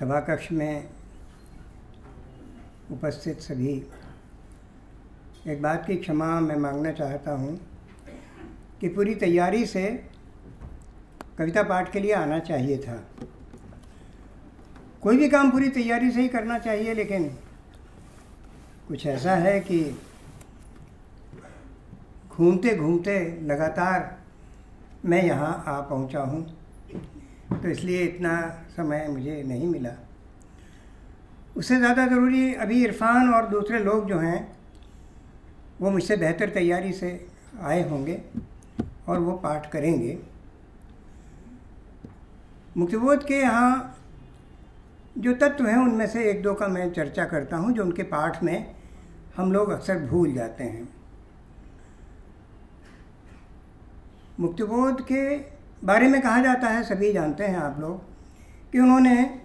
सभा कक्ष में उपस्थित सभी। एक बात की क्षमा मैं मांगना चाहता हूँ कि पूरी तैयारी से कविता पाठ के लिए आना चाहिए था। कोई भी काम पूरी तैयारी से ही करना चाहिए, लेकिन कुछ ऐसा है कि घूमते घूमते लगातार मैं यहाँ आ पहुँचा हूँ। तो इसलिए इतना समय मुझे नहीं मिला। उससे ज़्यादा ज़रूरी अभी इरफान और दूसरे लोग जो हैं, वो मुझसे बेहतर तैयारी से आए होंगे और वो पाठ करेंगे। मुक्तिबोध के यहाँ जो तत्व हैं, उनमें से एक दो का मैं चर्चा करता हूँ, जो उनके पाठ में हम लोग अक्सर भूल जाते हैं। मुक्तिबोध के बारे में कहा जाता है, सभी जानते हैं आप लोग, कि उन्होंने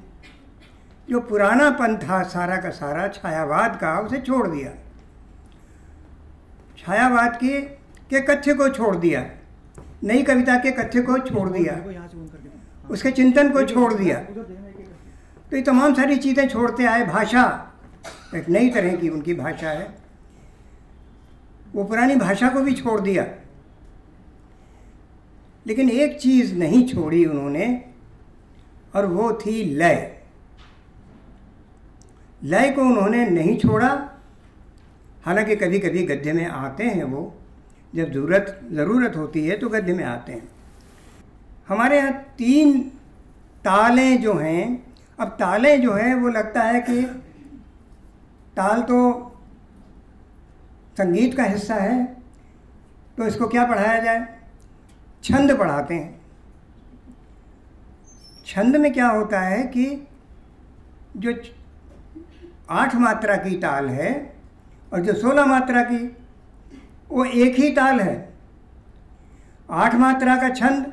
जो पुराना पंथ था, सारा का सारा, छायावाद का, उसे छोड़ दिया। छायावाद के के कथ्य को छोड़ दिया। नई कविता के कथ्य को छोड़ दिया। उसके चिंतन को छोड़ दिया। तो ये तमाम सारी चीज़ें छोड़ते आए। भाषा एक नई तरह की उनकी भाषा है। वो पुरानी भाषा को भी छोड़ दिया। लेकिन एक चीज़ नहीं छोड़ी उन्होंने, और वो थी लय। लय को उन्होंने नहीं छोड़ा। हालाँकि कभी कभी गद्य में आते हैं वो। जब ज़रूरत ज़रूरत होती है तो गद्य में आते हैं। हमारे यहाँ तीन तालें जो हैं, अब तालें जो है, वो लगता है कि ताल तो संगीत का हिस्सा है तो इसको क्या पढ़ाया जाए? छंद पढ़ाते हैं। छंद में क्या होता है कि जो आठ मात्रा की ताल है और जो सोलह मात्रा की, वो एक ही ताल है। आठ मात्रा का छंद,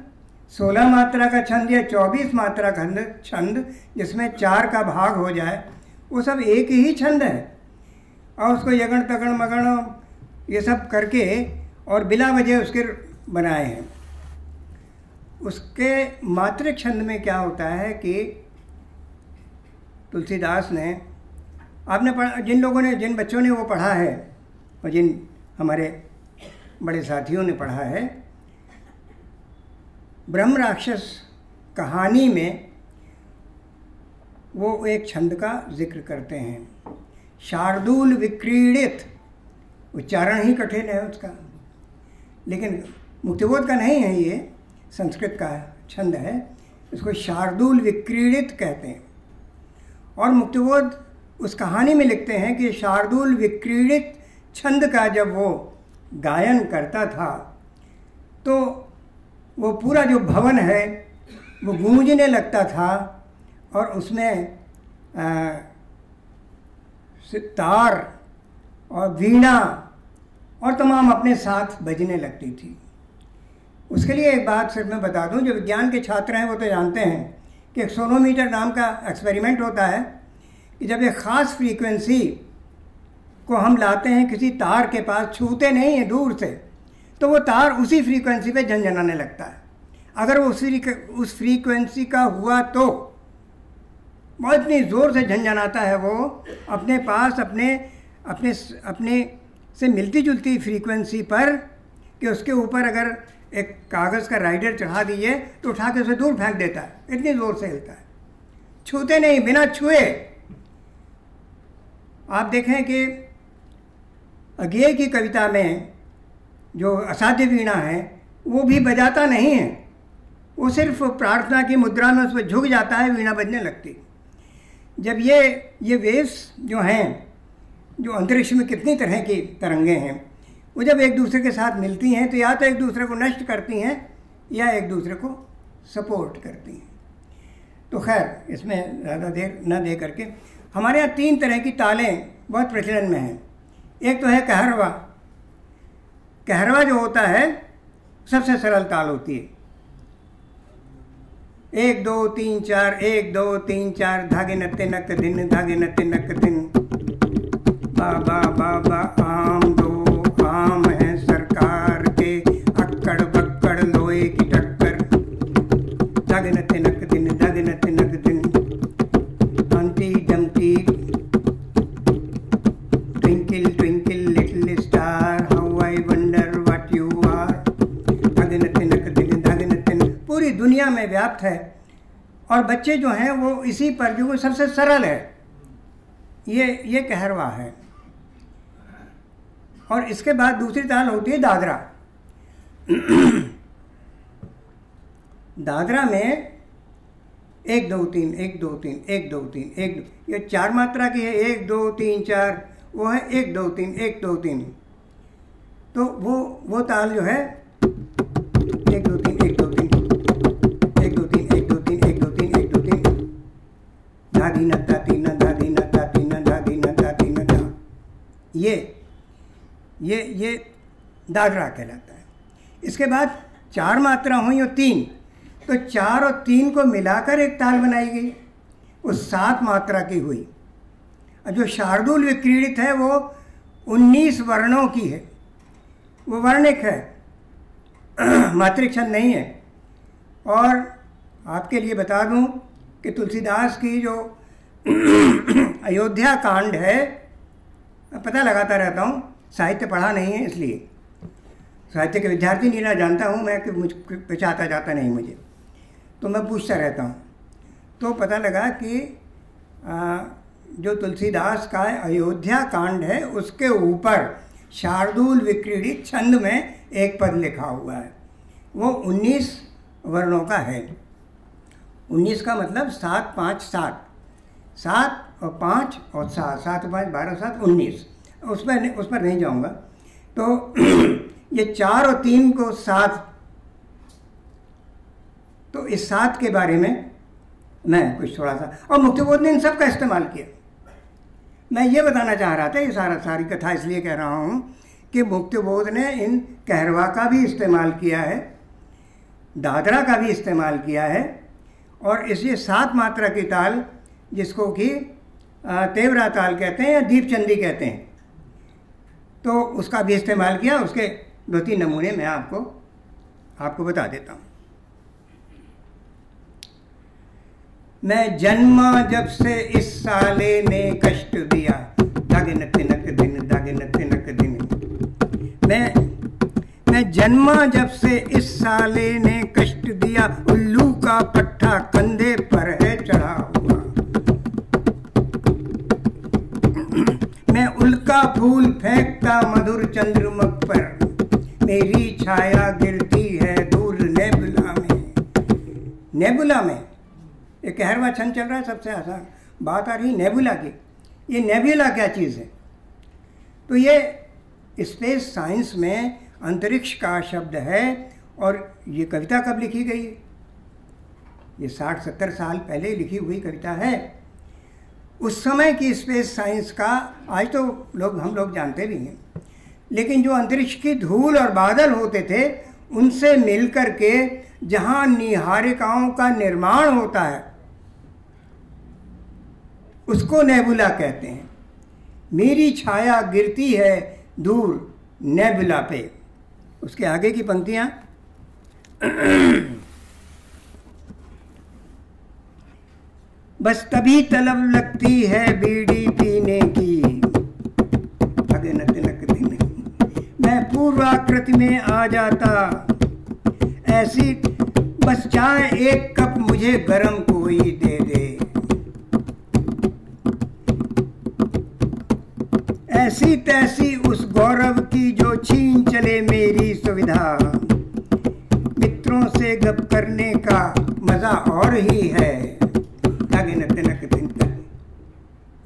सोलह मात्रा का छंद या चौबीस मात्रा का छंद जिसमें चार का भाग हो जाए, वो सब एक ही छंद है। और उसको यगण तगण मगण, ये सब करके और बिला वजह उसके बनाए हैं। उसके मातृक छंद में क्या होता है कि तुलसीदास ने, आपने पढ़ा, जिन लोगों ने, जिन बच्चों ने वो पढ़ा है, और जिन हमारे बड़े साथियों ने पढ़ा है, ब्रह्म राक्षस कहानी में वो एक छंद का ज़िक्र करते हैं। शार्दूल विक्रीड़ित, उच्चारण ही कठिन है उसका। लेकिन मुक्तिबोध का नहीं है ये। संस्कृत का छंद है, इसको शार्दूल विक्रीड़ित कहते हैं। और मुक्तिबोध उस कहानी में लिखते हैं कि शार्दुल विक्रीड़ित छंद का जब वो गायन करता था तो वो पूरा जो भवन है, वो गूंजने लगता था और उसमें सितार और वीणा और तमाम अपने साथ बजने लगती थी। उसके लिए एक बात सिर्फ़ मैं बता दूँ, जो विज्ञान के छात्र हैं वो तो जानते हैं कि एक सोनोमीटर नाम का एक्सपेरिमेंट होता है कि जब एक ख़ास फ्रीक्वेंसी को हम लाते हैं किसी तार के पास, छूते नहीं हैं दूर से तो वो तार उसी फ्रीक्वेंसी पे झंझनाने लगता है। अगर वो उसी उस फ्रीक्वेंसी का हुआ तो बहुत इतनी ज़ोर से झंझनाता है वो, अपने पास, अपने अपने अपने से मिलती जुलती फ्रीक्वेंसी पर कि उसके ऊपर अगर एक कागज़ का राइडर चढ़ा दीजिए तो उठा के उसे दूर फेंक देता है। इतनी ज़ोर से हिलता है। छूते नहीं, बिना छुए। आप देखें कि अज्ञे की कविता में जो असाध्य वीणा है, वो भी बजाता नहीं है। वो सिर्फ़ प्रार्थना की मुद्रा में उस पर झुक जाता है, वीणा बजने लगती। जब ये ये वेव्स जो हैं, जो अंतरिक्ष में कितनी तरह की तरंगे हैं वो जब एक दूसरे के साथ मिलती हैं तो या तो एक दूसरे को नष्ट करती हैं, या एक दूसरे को सपोर्ट करती हैं। तो खैर, इसमें ज़्यादा देर न दे करके। हमारे यहाँ तीन तरह की तालें बहुत प्रचलन में हैं। एक तो है कहरवा। कहरवा जो होता है, सबसे सरल ताल होती है। एक, दो, तीन, चार, एक, दो, तीन, चार, धागे नत्ते नक, दिन, धागे नत्ते नक, दिन। बा बा बा बा, आम। पर्याप्त है। और बच्चे जो हैं, वो इसी पर जो सबसे सरल है। ये ये कहरवा है। और इसके बाद दूसरी ताल होती है दादरा। दादरा में एक, दो, तीन, एक, दो, तीन, एक, दो, तीन, एक, दो, ये चार मात्रा की है। एक, दो, तीन, चार, वो है, एक, दो, तीन, एक, दो, तीन। तो वो वो ताल जो है ये ये दादरा कहलाता है। इसके बाद चार मात्रा हुई और तीन। तो चार और तीन को मिलाकर एक ताल बनाई गई। वो सात मात्रा की हुई। और जो शार्दुल विक्रीडित है, वो उन्नीस वर्णों की है। वो वर्णिक है। मातृक्षण नहीं है। और आपके लिए बता दूँ कि तुलसीदास की जो अयोध्या कांड है पता लगाता रहता हूँ साहित्य पढ़ा नहीं है इसलिए। साहित्य के विद्यार्थी नहीं ना जानता हूँ मैं कि मुझ आता जाता नहीं मुझे। तो मैं पूछता रहता हूँ। तो पता लगा कि आ, जो तुलसीदास का अयोध्या कांड है उसके ऊपर शार्दुल विक्रीडित छंद में एक पद लिखा हुआ है। वो उन्नीस वर्णों का है। उन्नीस का मतलब सात पाँच सात। सात और पाँच और सात सात पाँच बारह सात उन्नीस। उस पर उस पर नहीं जाऊँगा। तो ये चार और तीन को सात तो इस सात के बारे में मैं कुछ थोड़ा सा, और मुक्तिबोध ने इन सब का इस्तेमाल किया। मैं ये बताना चाह रहा था, ये सारा, सारी कथा इसलिए कह रहा हूँ कि मुक्तिबोध ने इन कहरवा का भी इस्तेमाल किया है, दादरा का भी इस्तेमाल किया है, और इसलिए सात मात्रा की ताल, जिसको कि तेवरा ताल कहते हैं या दीपचंदी कहते हैं। तो उसका भी इस्तेमाल किया, उसके दो तीन नमूने मैं आपको आपको बता देता हूँ। मैं जन्मा जब से इस साले ने कष्ट दिया दागिन तिनक दिन दागिन तिनक दिन। मैं मैं जन्मा जब से इस साले ने कष्ट दिया, उल्लू का पट्टा कंधे उल्का फूल फेंकता मधुर चंद्रमुख पर। मेरी छाया गिरती है दूर नेबुला में। नेबुला में? ये कहरवा छंद चल रहा है सबसे आसान बात आ रही नेबुला की। ये नेबुला क्या चीज़ है? तो ये स्पेस साइंस में अंतरिक्ष का शब्द है और ये कविता कब लिखी गई है? ये साठ सत्तर साल पहले लिखी हुई कविता है। उस समय की स्पेस साइंस का, आज तो लोग, हम लोग जानते भी हैं। लेकिन जो अंतरिक्ष की धूल और बादल होते थे, उनसे मिलकर के जहाँ निहारिकाओं का निर्माण होता है, उसको नेबुला कहते हैं। मेरी छाया गिरती है दूर नेबुला पे। उसके आगे की पंक्तियाँ। बस तभी तलब लगती है बीड़ी पीने की। आगे न तिनक दिन मैं पूर्वाकृति में आ जाता। ऐसी बस चाय एक कप मुझे गरम कोई दे दे। ऐसी तैसी उस गौरव की जो छीन चले मेरी सुविधा। मित्रों से गप करने का मज़ा और ही है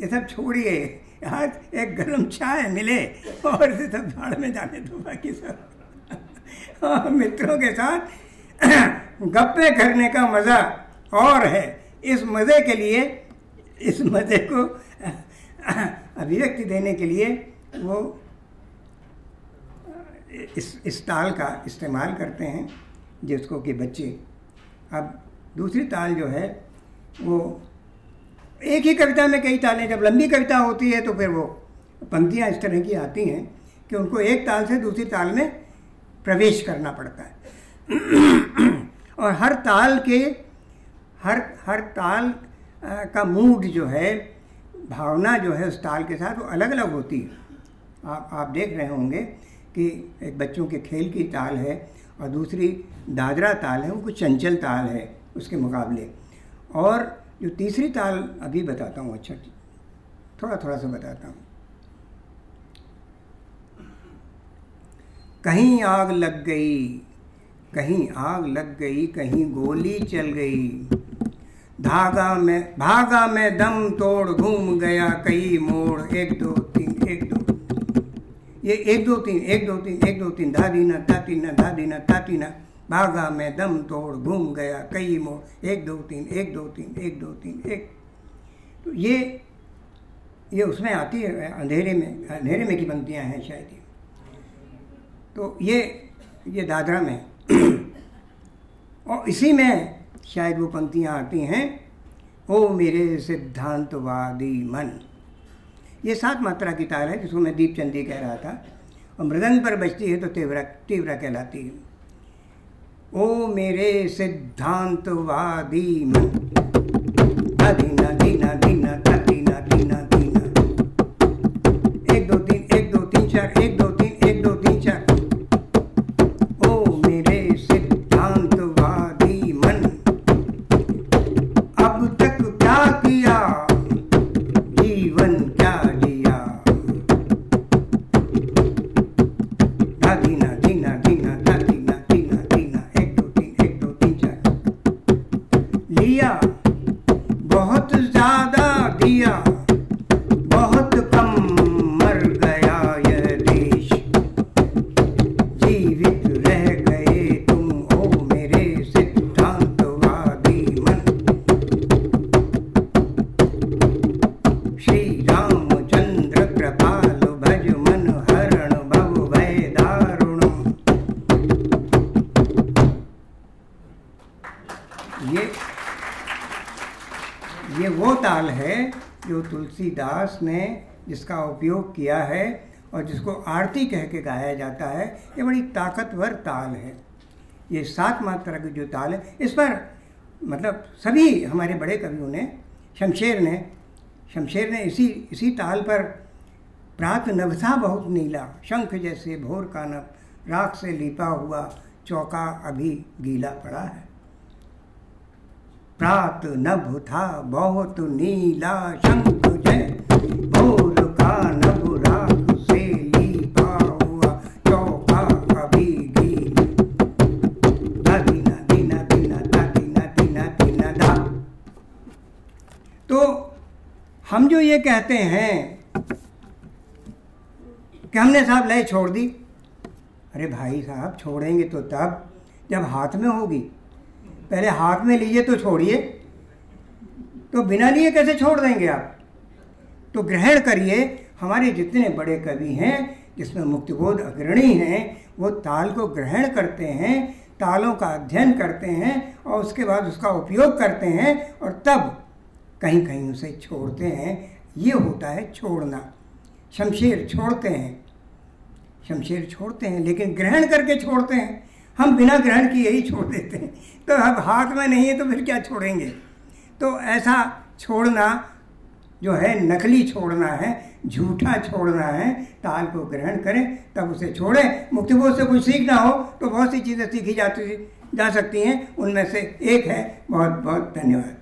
ये सब छोड़िए। यहाँ एक गर्म चाय मिले और इसे सब झाड़ में जाने दो बाकी सब। मित्रों के साथ गप्पे करने का मज़ा और है। इस मज़े के लिए, इस मज़े को अभिव्यक्ति देने के लिए वो इस इस ताल का इस्तेमाल करते हैं, जिसको कि बच्चे। अब दूसरी ताल जो है, वो एक ही कविता में कई तालें, जब लंबी कविता होती है तो फिर वो पंक्तियाँ इस तरह की आती हैं कि उनको एक ताल से दूसरी ताल में प्रवेश करना पड़ता है। और हर ताल के, हर हर ताल का मूड जो है, भावना जो है उस ताल के साथ वो अलग अलग होती है। आप आप देख रहे होंगे कि एक बच्चों के खेल की ताल है और दूसरी दादरा ताल है वो कुछ चंचल ताल है उसके मुकाबले। और जो तीसरी ताल अभी बताता हूँ अच्छा थोड़ा थोड़ा सा बताता हूँ। कहीं आग लग गई, कहीं आग लग गई, कहीं गोली चल गई। धागा में भागा में दम तोड़ घूम गया कई मोड़, एक दो तीन, एक दो। ये एक दो तीन, एक दो तीन, एक दो तीन धा दीना धा तीना धा दीना धा तीना भागा में, दम तोड़, घूम गया, कई मोड़, एक, दो, तीन, एक, दो, तीन, एक, दो, तीन, एक। तो ये ये उसमें आती है, अंधेरे में अंधेरे में की पंक्तियाँ हैं शायद ये। तो ये ये दादरा में। और इसी में शायद वो पंक्तियाँ आती हैं, ओ मेरे सिद्धांतवादी मन। ये सात मात्रा की तार है जिसको मैं दीपचंदी कह रहा था। और मृदंग पर बजती है तो तीव्रा तीव्रा कहलाती है। ओ मेरे सिद्धांतवादी मन चार जिसका उपयोग किया है और जिसको आरती कह के गाया जाता है, ये बड़ी ताकतवर ताल है। ये सात मात्रा की जो ताल है, इस पर मतलब सभी हमारे बड़े कवियों ने, शमशेर ने शमशेर ने इसी इसी ताल पर प्रात नभ था बहुत नीला, शंख जैसे भोर का नभ राख से लिपा हुआ चौका अभी गीला पड़ा है। प्रात नभ था बहुत नीला, शंख जय ये कहते हैं कि हमने साहब लय छोड़ दी। अरे भाई साहब, छोड़ेंगे तो तब, जब हाथ में होगी। पहले हाथ में लीजिए तो छोड़िए। तो बिना लिए कैसे छोड़ देंगे आप? तो ग्रहण करिए, हमारे जितने बड़े कवि हैं, जिसमें मुक्तिबोध अग्रणी हैं, वो ताल को ग्रहण करते हैं, तालों का अध्ययन करते हैं और उसके बाद उसका उपयोग करते हैं और तब कहीं कहीं उसे छोड़ते हैं। ये होता है छोड़ना। शमशेर छोड़ते हैं। शमशेर छोड़ते हैं, लेकिन ग्रहण करके छोड़ते हैं। हम बिना ग्रहण किए ही छोड़ देते हैं। तो अब हाथ में नहीं है तो फिर क्या छोड़ेंगे? तो ऐसा छोड़ना जो है, नकली छोड़ना है, झूठा छोड़ना है, ताल को ग्रहण करें, तब उसे छोड़ें। मुक्तिबोध से कुछ सीखना हो तो बहुत सी चीज़ें सीखी जाती, जा सकती हैं। उनमें से एक है। बहुत बहुत धन्यवाद।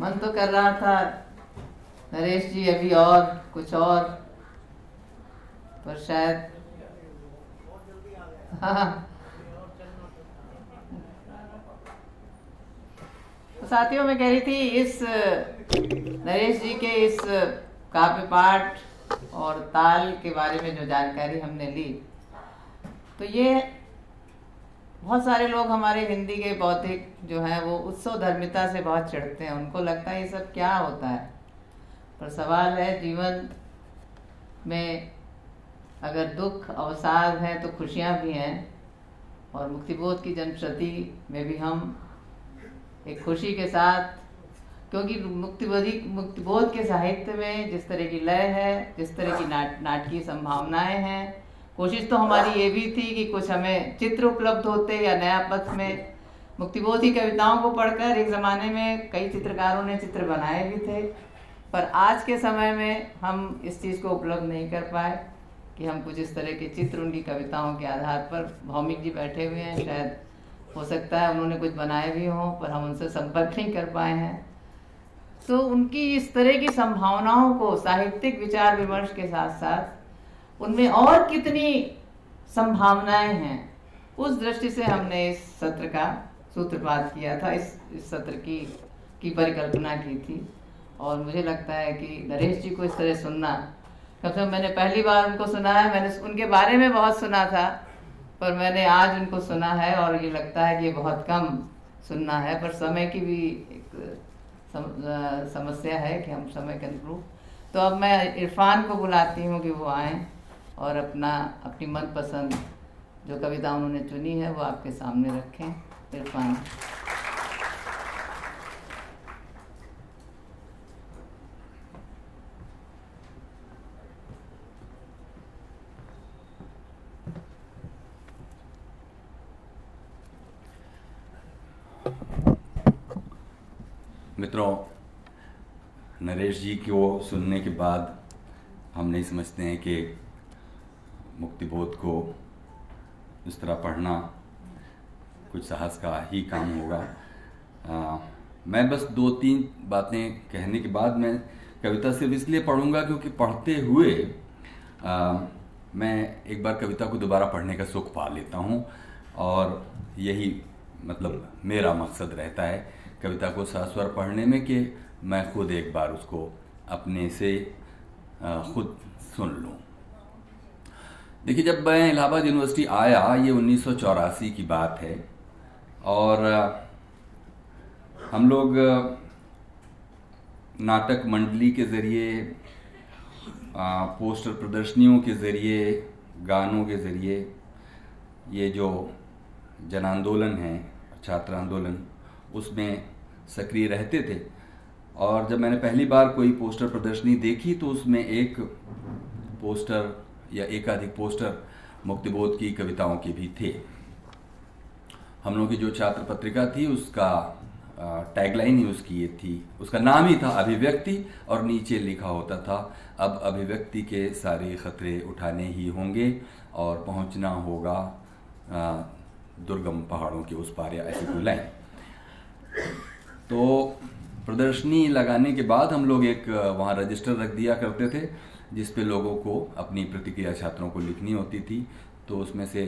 मन तो कर रहा था, नरेश जी अभी और, कुछ और, पर शायद तो साथियों, मैं कह रही थी, इस, नरेश जी के इस काव्य पाठ और ताल के बारे में जो जानकारी हमने ली तो ये बहुत सारे लोग हमारे हिंदी के बौद्धिक जो है, वो उत्सव धर्मिता से बहुत चिढ़ते हैं। उनको लगता है ये सब क्या होता है? पर सवाल है, जीवन में अगर दुख, अवसाद है तो खुशियाँ भी हैं और मुक्तिबोध की जन्मशती में भी हम एक खुशी के साथ, क्योंकि मुक्तिबोधी, मुक्तिबोध के साहित्य में जिस तरह की लय है, जिस तरह की नाट, नाटकीय संभावनाएँ हैं कोशिश तो हमारी ये भी थी कि कुछ हमें चित्र उपलब्ध होते या नया पथ में मुक्तिबोध की कविताओं को पढ़कर एक ज़माने में कई चित्रकारों ने चित्र बनाए भी थे। पर आज के समय में हम इस चीज़ को उपलब्ध नहीं कर पाए कि हम कुछ इस तरह के चित्र उनकी कविताओं के आधार पर भौमिक जी बैठे हुए हैं। शायद हो सकता है उन्होंने कुछ बनाए भी हों, पर हम उनसे संपर्क नहीं कर पाए हैं। तो उनकी इस तरह की संभावनाओं को साहित्यिक विचार विमर्श के साथ साथ उनमें और कितनी संभावनाएँ हैं? उस दृष्टि से हमने इस सत्र का सूत्रपात किया था इस, इस सत्र की की परिकल्पना की थी। और मुझे लगता है कि नरेश जी को इस तरह सुनना कम से कम मैंने पहली बार उनको सुना है मैंने उनके बारे में बहुत सुना था पर मैंने आज उनको सुना है और ये लगता है कि ये बहुत कम सुनना है। पर समय की भी एक सम, समस्या है कि हम समय के अनुरूप। तो अब मैं इरफान को बुलाती हूँ कि वो आए। और अपना, अपनी मनपसंद जो कविता उन्होंने चुनी है, वो आपके सामने रखें। इरफान। मित्रों, नरेश जी को सुनने के बाद हम नहीं समझते हैं कि मुक्तिबोध को इस तरह पढ़ना कुछ साहस का ही काम होगा। आ, मैं बस दो तीन बातें कहने के बाद मैं कविता सिर्फ़ इसलिए पढ़ूँगा क्योंकि पढ़ते हुए आ, मैं एक बार कविता को दोबारा पढ़ने का सुख पा लेता हूँ और यही मतलब मेरा मकसद रहता है कविता को सास्वर पढ़ने में कि मैं खुद एक बार उसको अपने से खुद सुन लूँ। देखिए, जब मैं इलाहाबाद यूनिवर्सिटी आया, ये उन्नीस सौ चौरासी की बात है। और हम लोग नाटक मंडली के ज़रिए पोस्टर प्रदर्शनियों के ज़रिए, गानों के ज़रिए, ये जो जन आंदोलन है, छात्र आंदोलन, उसमें सक्रिय रहते थे। और जब मैंने पहली बार कोई पोस्टर प्रदर्शनी देखी तो उसमें एक पोस्टर या एकाधिक पोस्टर मुक्तिबोध की कविताओं के भी थे। हम लोग की जो छात्र पत्रिका थी, उसका टैगलाइन ही उसकी ये थी। उसका नाम ही था अभिव्यक्ति और नीचे लिखा होता था, अब अभिव्यक्ति के सारे खतरे उठाने ही होंगे और पहुँचना होगा दुर्गम पहाड़ों के उस पार, या ऐसी कोई लाइन तो प्रदर्शनी लगाने के बाद हम लोग एक, वहाँ रजिस्टर रख दिया करते थे। जिस पे लोगों को अपनी प्रतिक्रिया छात्रों को लिखनी होती थी तो उसमें से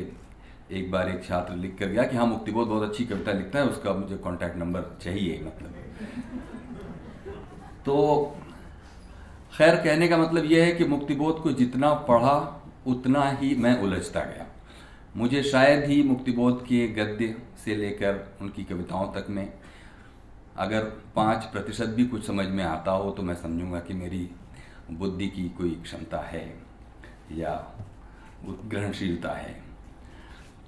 एक बार एक छात्र लिख कर गया कि हाँ मुक्तिबोध बहुत अच्छी कविता लिखता है, उसका मुझे कॉन्टैक्ट नंबर चाहिए मतलब। तो खैर, कहने का मतलब यह है कि मुक्तिबोध को जितना पढ़ा, उतना ही मैं उलझता गया। मुझे शायद ही मुक्तिबोध के गद्य से लेकर उनकी कविताओं तक में अगर पाँच प्रतिशत भी कुछ समझ में आता हो तो मैं समझूँगा कि मेरी बुद्धि की कोई क्षमता है या ग्रहणशीलता है।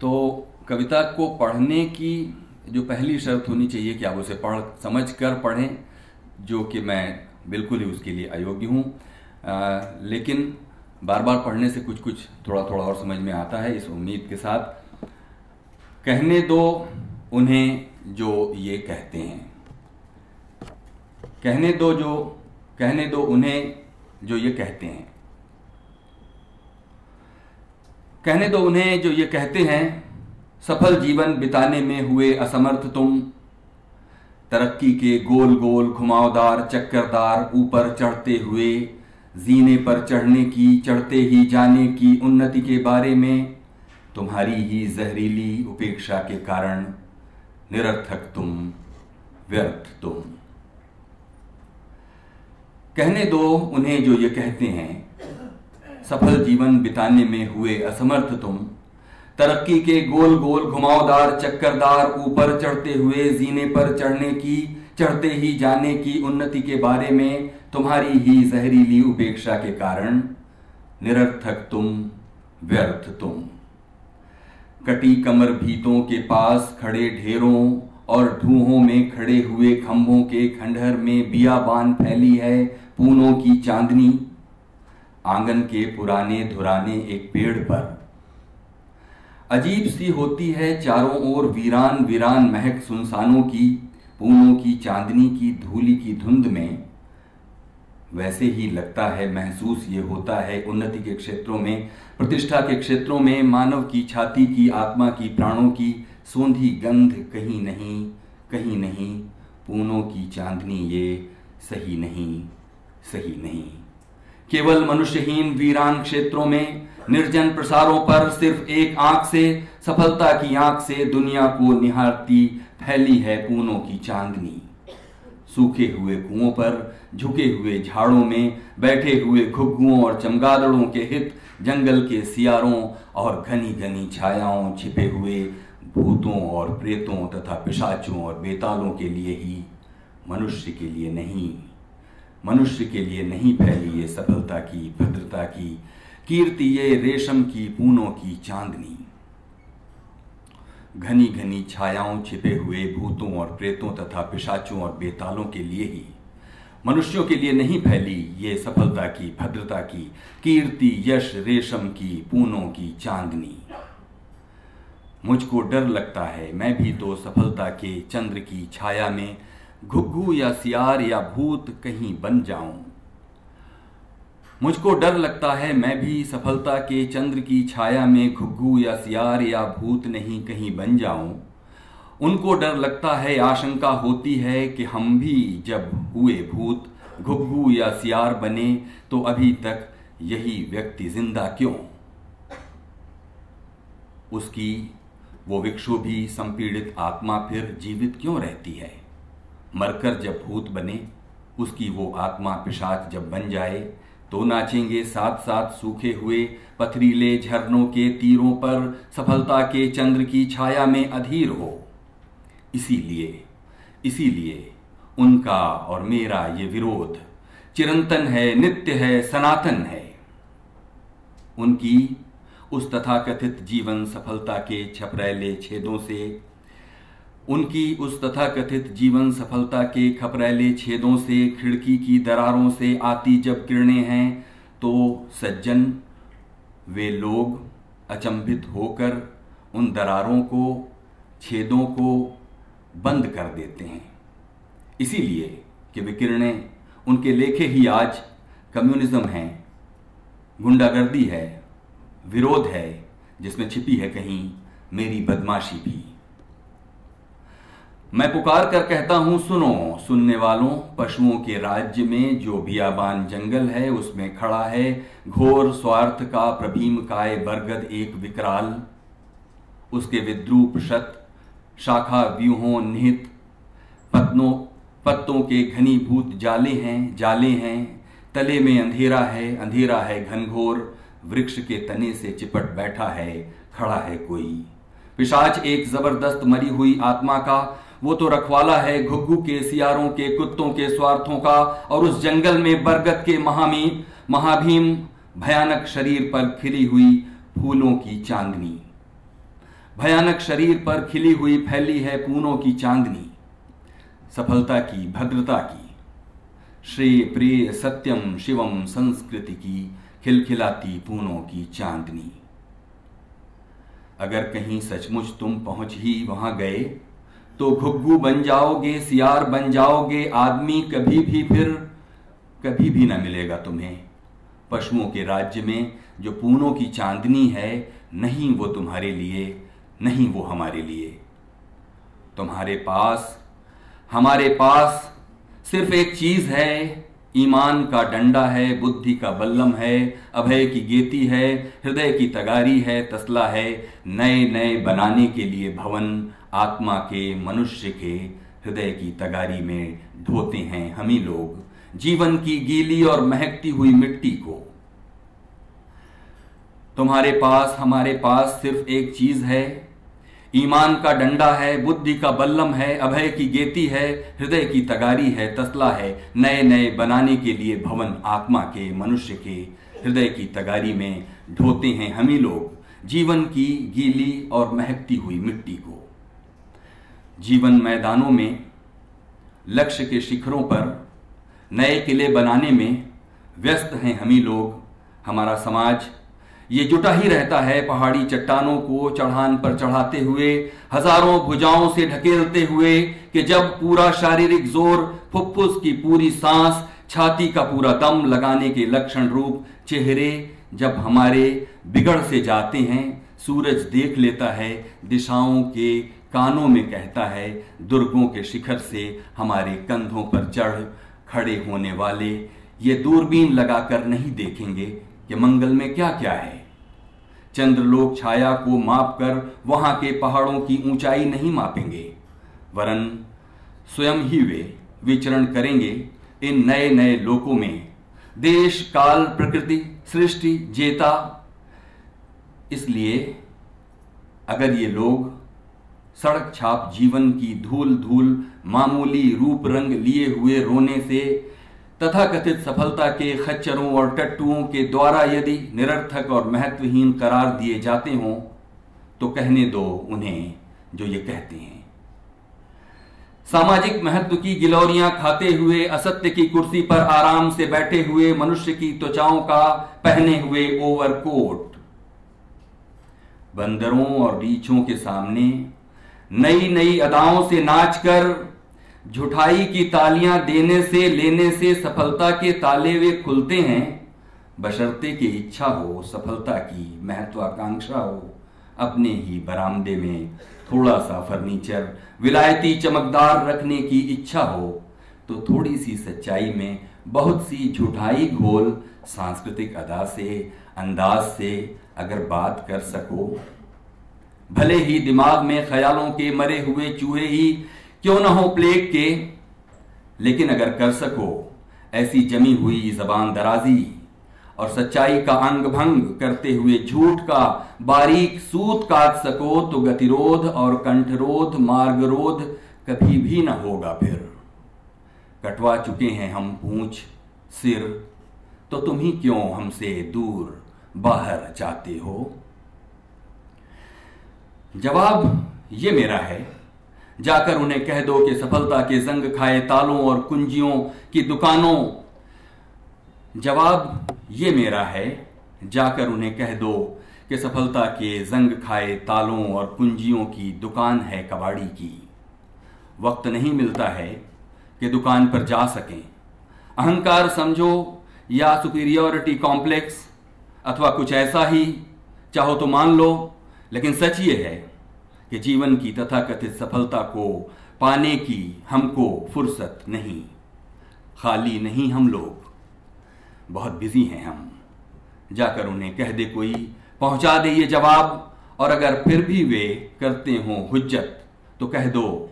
तो कविता को पढ़ने की जो पहली शर्त होनी चाहिए कि आप उसे पढ़, समझ कर पढ़ें, जो कि मैं बिल्कुल ही उसके लिए अयोग्य हूँ। लेकिन बार बार पढ़ने से कुछ कुछ थोड़ा थोड़ा और समझ में आता है इस उम्मीद के साथ। कहने दो उन्हें जो ये कहते हैं। कहने दो जो, कहने दो उन्हें जो ये कहते हैं। कहने दो उन्हें जो ये कहते हैं, सफल जीवन बिताने में हुए असमर्थ तुम। तरक्की के गोल गोल घुमावदार, चक्करदार, ऊपर चढ़ते हुए, जीने पर चढ़ने की, चढ़ते ही जाने की उन्नति के बारे में, तुम्हारी ही जहरीली उपेक्षा के कारण निरर्थक तुम, व्यर्थ तुम। कहने दो उन्हें जो ये कहते हैं, सफल जीवन बिताने में हुए असमर्थ तुम। तरक्की के गोल गोल घुमावदार, चक्करदार, ऊपर चढ़ते हुए, जीने पर चढ़ने की, चढ़ते ही जाने की उन्नति के बारे में तुम्हारी ही जहरीली उपेक्षा के कारण निरर्थक तुम, व्यर्थ तुम। कटी कमर भीतों के पास खड़े ढेरों और ढूहों में खड़े हुए खंभों के खंडहर में बियाबान फैली है पूनों की चांदनी, आँगन के पुराने धुराने एक पेड़ पर। अजीब सी होती है चारों ओर वीरान वीरान महक सुनसानों की, पूनों की चांदनी की धूली की धुंध में। वैसे ही लगता है, महसूस ये होता है उन्नति के क्षेत्रों में, प्रतिष्ठा के क्षेत्रों में, मानव की छाती की, आत्मा की, प्राणों की सोंधी गंध कहीं नहीं कहीं नहीं, पूनों की चांदनी ये सही नहीं। सही नहीं। केवल मनुष्यहीन वीरान क्षेत्रों में निर्जन प्रसारों पर सिर्फ़ एक आँख से, सफलता की आँख से दुनिया को निहारती फैली है पूनों की चांदनी। सूखे हुए कुओं पर, झुके हुए झाड़ों में, बैठे हुए घुग्गुओं और चमगादड़ों के हित, जंगल के सियारों और घनी घनी छायाओं, छिपे हुए भूतों और प्रेतों तथा पिशाचों और बेतालों के लिए ही मनुष्य के लिए नहीं। मनुष्य के लिए नहीं फैली ये सफलता की, भद्रता की, कीर्ति ये रेशम की पूनों की चांदनी। घनी घनी छायाओं छिपे हुए भूतों और प्रेतों तथा पिशाचों और बेतालों के लिए ही मनुष्यों के लिए नहीं फैली ये सफलता की, भद्रता की, कीर्ति, यश, रेशम की पूनों की चांदनी। मुझको डर लगता है, मैं भी तो सफलता के चंद्र की छाया में घुग्गू या सियार या भूत कहीं बन जाऊँ। मुझको डर लगता है, मैं भी सफलता के चंद्र की छाया में घुग्गू या सियार या भूत नहीं कहीं बन जाऊँ। उनको डर लगता है, आशंका होती है कि हम भी जब हुए भूत घुग्गू या सियार बने तो अभी तक यही व्यक्ति ज़िंदा क्यों? उसकी वो विक्षोभी संपीड़ित आत्मा फिर जीवित क्यों रहती है? मरकर जब भूत बने, उसकी वो आत्मा पिशाच जब बन जाए तो नाचेंगे साथ साथ सूखे हुए पथरीले झरनों के तीरों पर सफलता के चंद्र की छाया में अधीर हो। इसीलिए इसीलिए उनका और मेरा ये विरोध चिरंतन है, नित्य है, सनातन है। उनकी उस तथाकथित जीवन सफलता के छपरेले छेदों से उनकी उस तथाकथित जीवन सफलता के खपरेले छेदों से, खिड़की की दरारों से आती जब किरणें हैं तो सज्जन, वे लोग अचंभित होकर उन दरारों को, छेदों को बंद कर देते हैं। इसीलिए कि वे किरणें उनके लेखे ही आज कम्युनिज्म है। गुंडागर्दी है, विरोध है, जिसमें छिपी है कहीं मेरी बदमाशी भी। मैं पुकार कर कहता हूँ, सुनो, सुनने वालों, पशुओं के राज्य में जो बियाबान जंगल है, उसमें खड़ा है, घोर स्वार्थ का प्रभीम काय बरगद एक विकराल। उसके विद्रूप शत, शाखा व्यूहों निहित, पत्नों, पत्तों के घनीभूत जाले हैं जाले हैं, तले में अंधेरा है अंधेरा है घनघोर, वृक्ष के तने से चिपट बैठा है, खड़ा है कोई। पिशाच एक ज़बरदस्त मरी हुई आत्मा का वो तो रखवाला है घुग्गू के सियारों के, कुत्तों के स्वार्थों का, और उस जंगल में बरगद के महामी, महाभीम, भयानक शरीर पर खिली हुई फूलों की चांदनी। भयानक शरीर पर खिली हुई फैली है पूनों की चांदनी। सफलता की, भद्रता की। श्रेय प्रिय सत्यम शिवम संस्कृति की खिलखिलाती पूनों की चांदनी। अगर कहीं सचमुच तुम पहुँच ही वहाँ गए तो घुग्गू बन जाओगे, सियार बन जाओगे, आदमी कभी भी फिर, कभी भी ना मिलेगा तुम्हें। पशुओं के राज्य में जो पूनों की चांदनी है, नहीं वो तुम्हारे लिए, नहीं वो हमारे लिए। तुम्हारे पास, हमारे पास सिर्फ़ एक चीज़ है, ईमान का डंडा है, बुद्धि का बल्लम है, अभय की गेती है, हृदय की तगारी है, तसला है नए नए बनाने के लिए भवन आत्मा के, मनुष्य के हृदय की तगारी में ढोते हैं हम ही लोग, जीवन की गीली और महकती हुई मिट्टी को। तुम्हारे पास, हमारे पास सिर्फ़ एक चीज़ है। ईमान का डंडा है, बुद्धि का बल्लम है, अभय की गेती है, हृदय की तगारी है, तसला है नए नए बनाने के लिए भवन आत्मा के, मनुष्य के हृदय की तगारी में ढोते हैं हम ही लोग, जीवन की गीली और महकती हुई मिट्टी को। जीवन मैदानों में, लक्ष्य के शिखरों पर, नए किले बनाने में व्यस्त हैं हम ही लोग, हमारा समाज। ये जुटा ही रहता है पहाड़ी चट्टानों को चढ़ान पर चढ़ाते हुए, हज़ारों भुजाओं से ढकेलते हुए कि जब पूरा शारीरिक ज़ोर फुफ्फुस की पूरी सांस, छाती का पूरा दम लगाने के लक्षण रूप चेहरे जब हमारे बिगड़ से जाते हैं, सूरज देख लेता है दिशाओं के कानों में कहता है, दुर्गों के शिखर से हमारे कंधों पर चढ़ खड़े होने वाले, ये दूरबीन लगाकर नहीं देखेंगे कि मंगल में क्या क्या है। चंद्रलोक छाया को माप कर वहाँ के पहाड़ों की ऊंचाई नहीं मापेंगे, वरन स्वयं ही वे विचरण करेंगे इन नए नए लोकों में। देश, काल, प्रकृति, सृष्टि, जेता, इसलिए अगर ये लोग सड़क छाप, जीवन की धूल धूल, मामूली रूप रंग लिए हुए रोने से तथा कथित सफलता के खच्चरों और टट्टुओं के द्वारा यदि निरर्थक और महत्वहीन करार दिए जाते हों तो कहने दो उन्हें जो ये कहते हैं। सामाजिक महत्व की गिलौरियाँ खाते हुए, असत्य की कुर्सी पर आराम से बैठे हुए मनुष्य की त्वचाओं का पहने हुए ओवरकोट। बंदरों और रीछों के सामने नई नई अदाओं से नाचकर, झुठाई की तालियाँ देने से, लेने से सफलता के ताले वे खुलते हैं। बशर्ते की इच्छा हो, सफलता की महत्वाकांक्षा हो। अपने ही बरामदे में थोड़ा सा फर्नीचर, विलायती चमकदार रखने की इच्छा हो तो थोड़ी सी सच्चाई में बहुत सी झुठाई घोल, सांस्कृतिक अदा से, अंदाज से अगर बात कर सको भले ही दिमाग में ख्यालों के मरे हुए चूहे ही क्यों ना हो प्लेग के, लेकिन अगर कर सको, ऐसी जमी हुई जबान दराजी और सच्चाई का अंग भंग करते हुए झूठ का बारीक सूत काट सको तो गतिरोध और कंठरोध, मार्गरोध कभी भी न होगा फिर। कटवा चुके हैं हम पूछ, सिर तो तुम ही क्यों हमसे दूर बाहर जाते हो? जवाब ये मेरा है। जाकर उन्हें कह दो कि सफलता के जंग खाए तालों और कुंजियों की दुकानों। जवाब ये मेरा है। जाकर उन्हें कह दो कि सफलता के जंग खाए तालों और कुंजियों की दुकान है कबाड़ी की। वक्त नहीं मिलता है कि दुकान पर जा सकें। अहंकार समझो या सुपीरियोरिटी कॉम्प्लेक्स अथवा कुछ ऐसा ही, चाहो तो मान लो। लेकिन सच ये है कि जीवन की तथाकथित सफलता को पाने की हमको फुर्सत नहीं। खाली नहीं हम लोग। बहुत बिज़ी हैं हम। जाकर उन्हें कह दे कोई, पहुँचा दे ये जवाब, और अगर फिर भी वे करते हों हुज्जत तो कह दो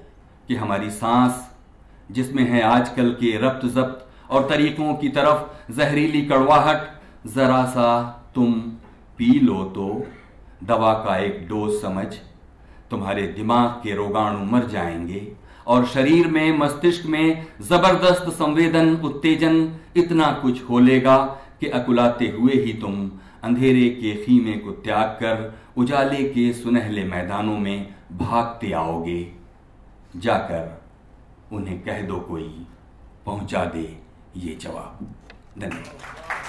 कि हमारी सांस, जिसमें है आजकल के रब्त जब्त और तरीकों की तरफ़ जहरीली कड़वाहट, जरा सा तुम पी लो तो दवा का एक डोज समझ, तुम्हारे दिमाग के रोगाणु मर जाएँगे और शरीर में, मस्तिष्क में ज़बरदस्त संवेदन, उत्तेजन इतना कुछ होलेगा कि अकुलाते हुए ही तुम अंधेरे के खीमे को त्याग कर, उजाले के सुनहले मैदानों में भागते आओगे। जाकर उन्हें कह दो कोई, पहुँचा दे ये जवाब। धन्यवाद।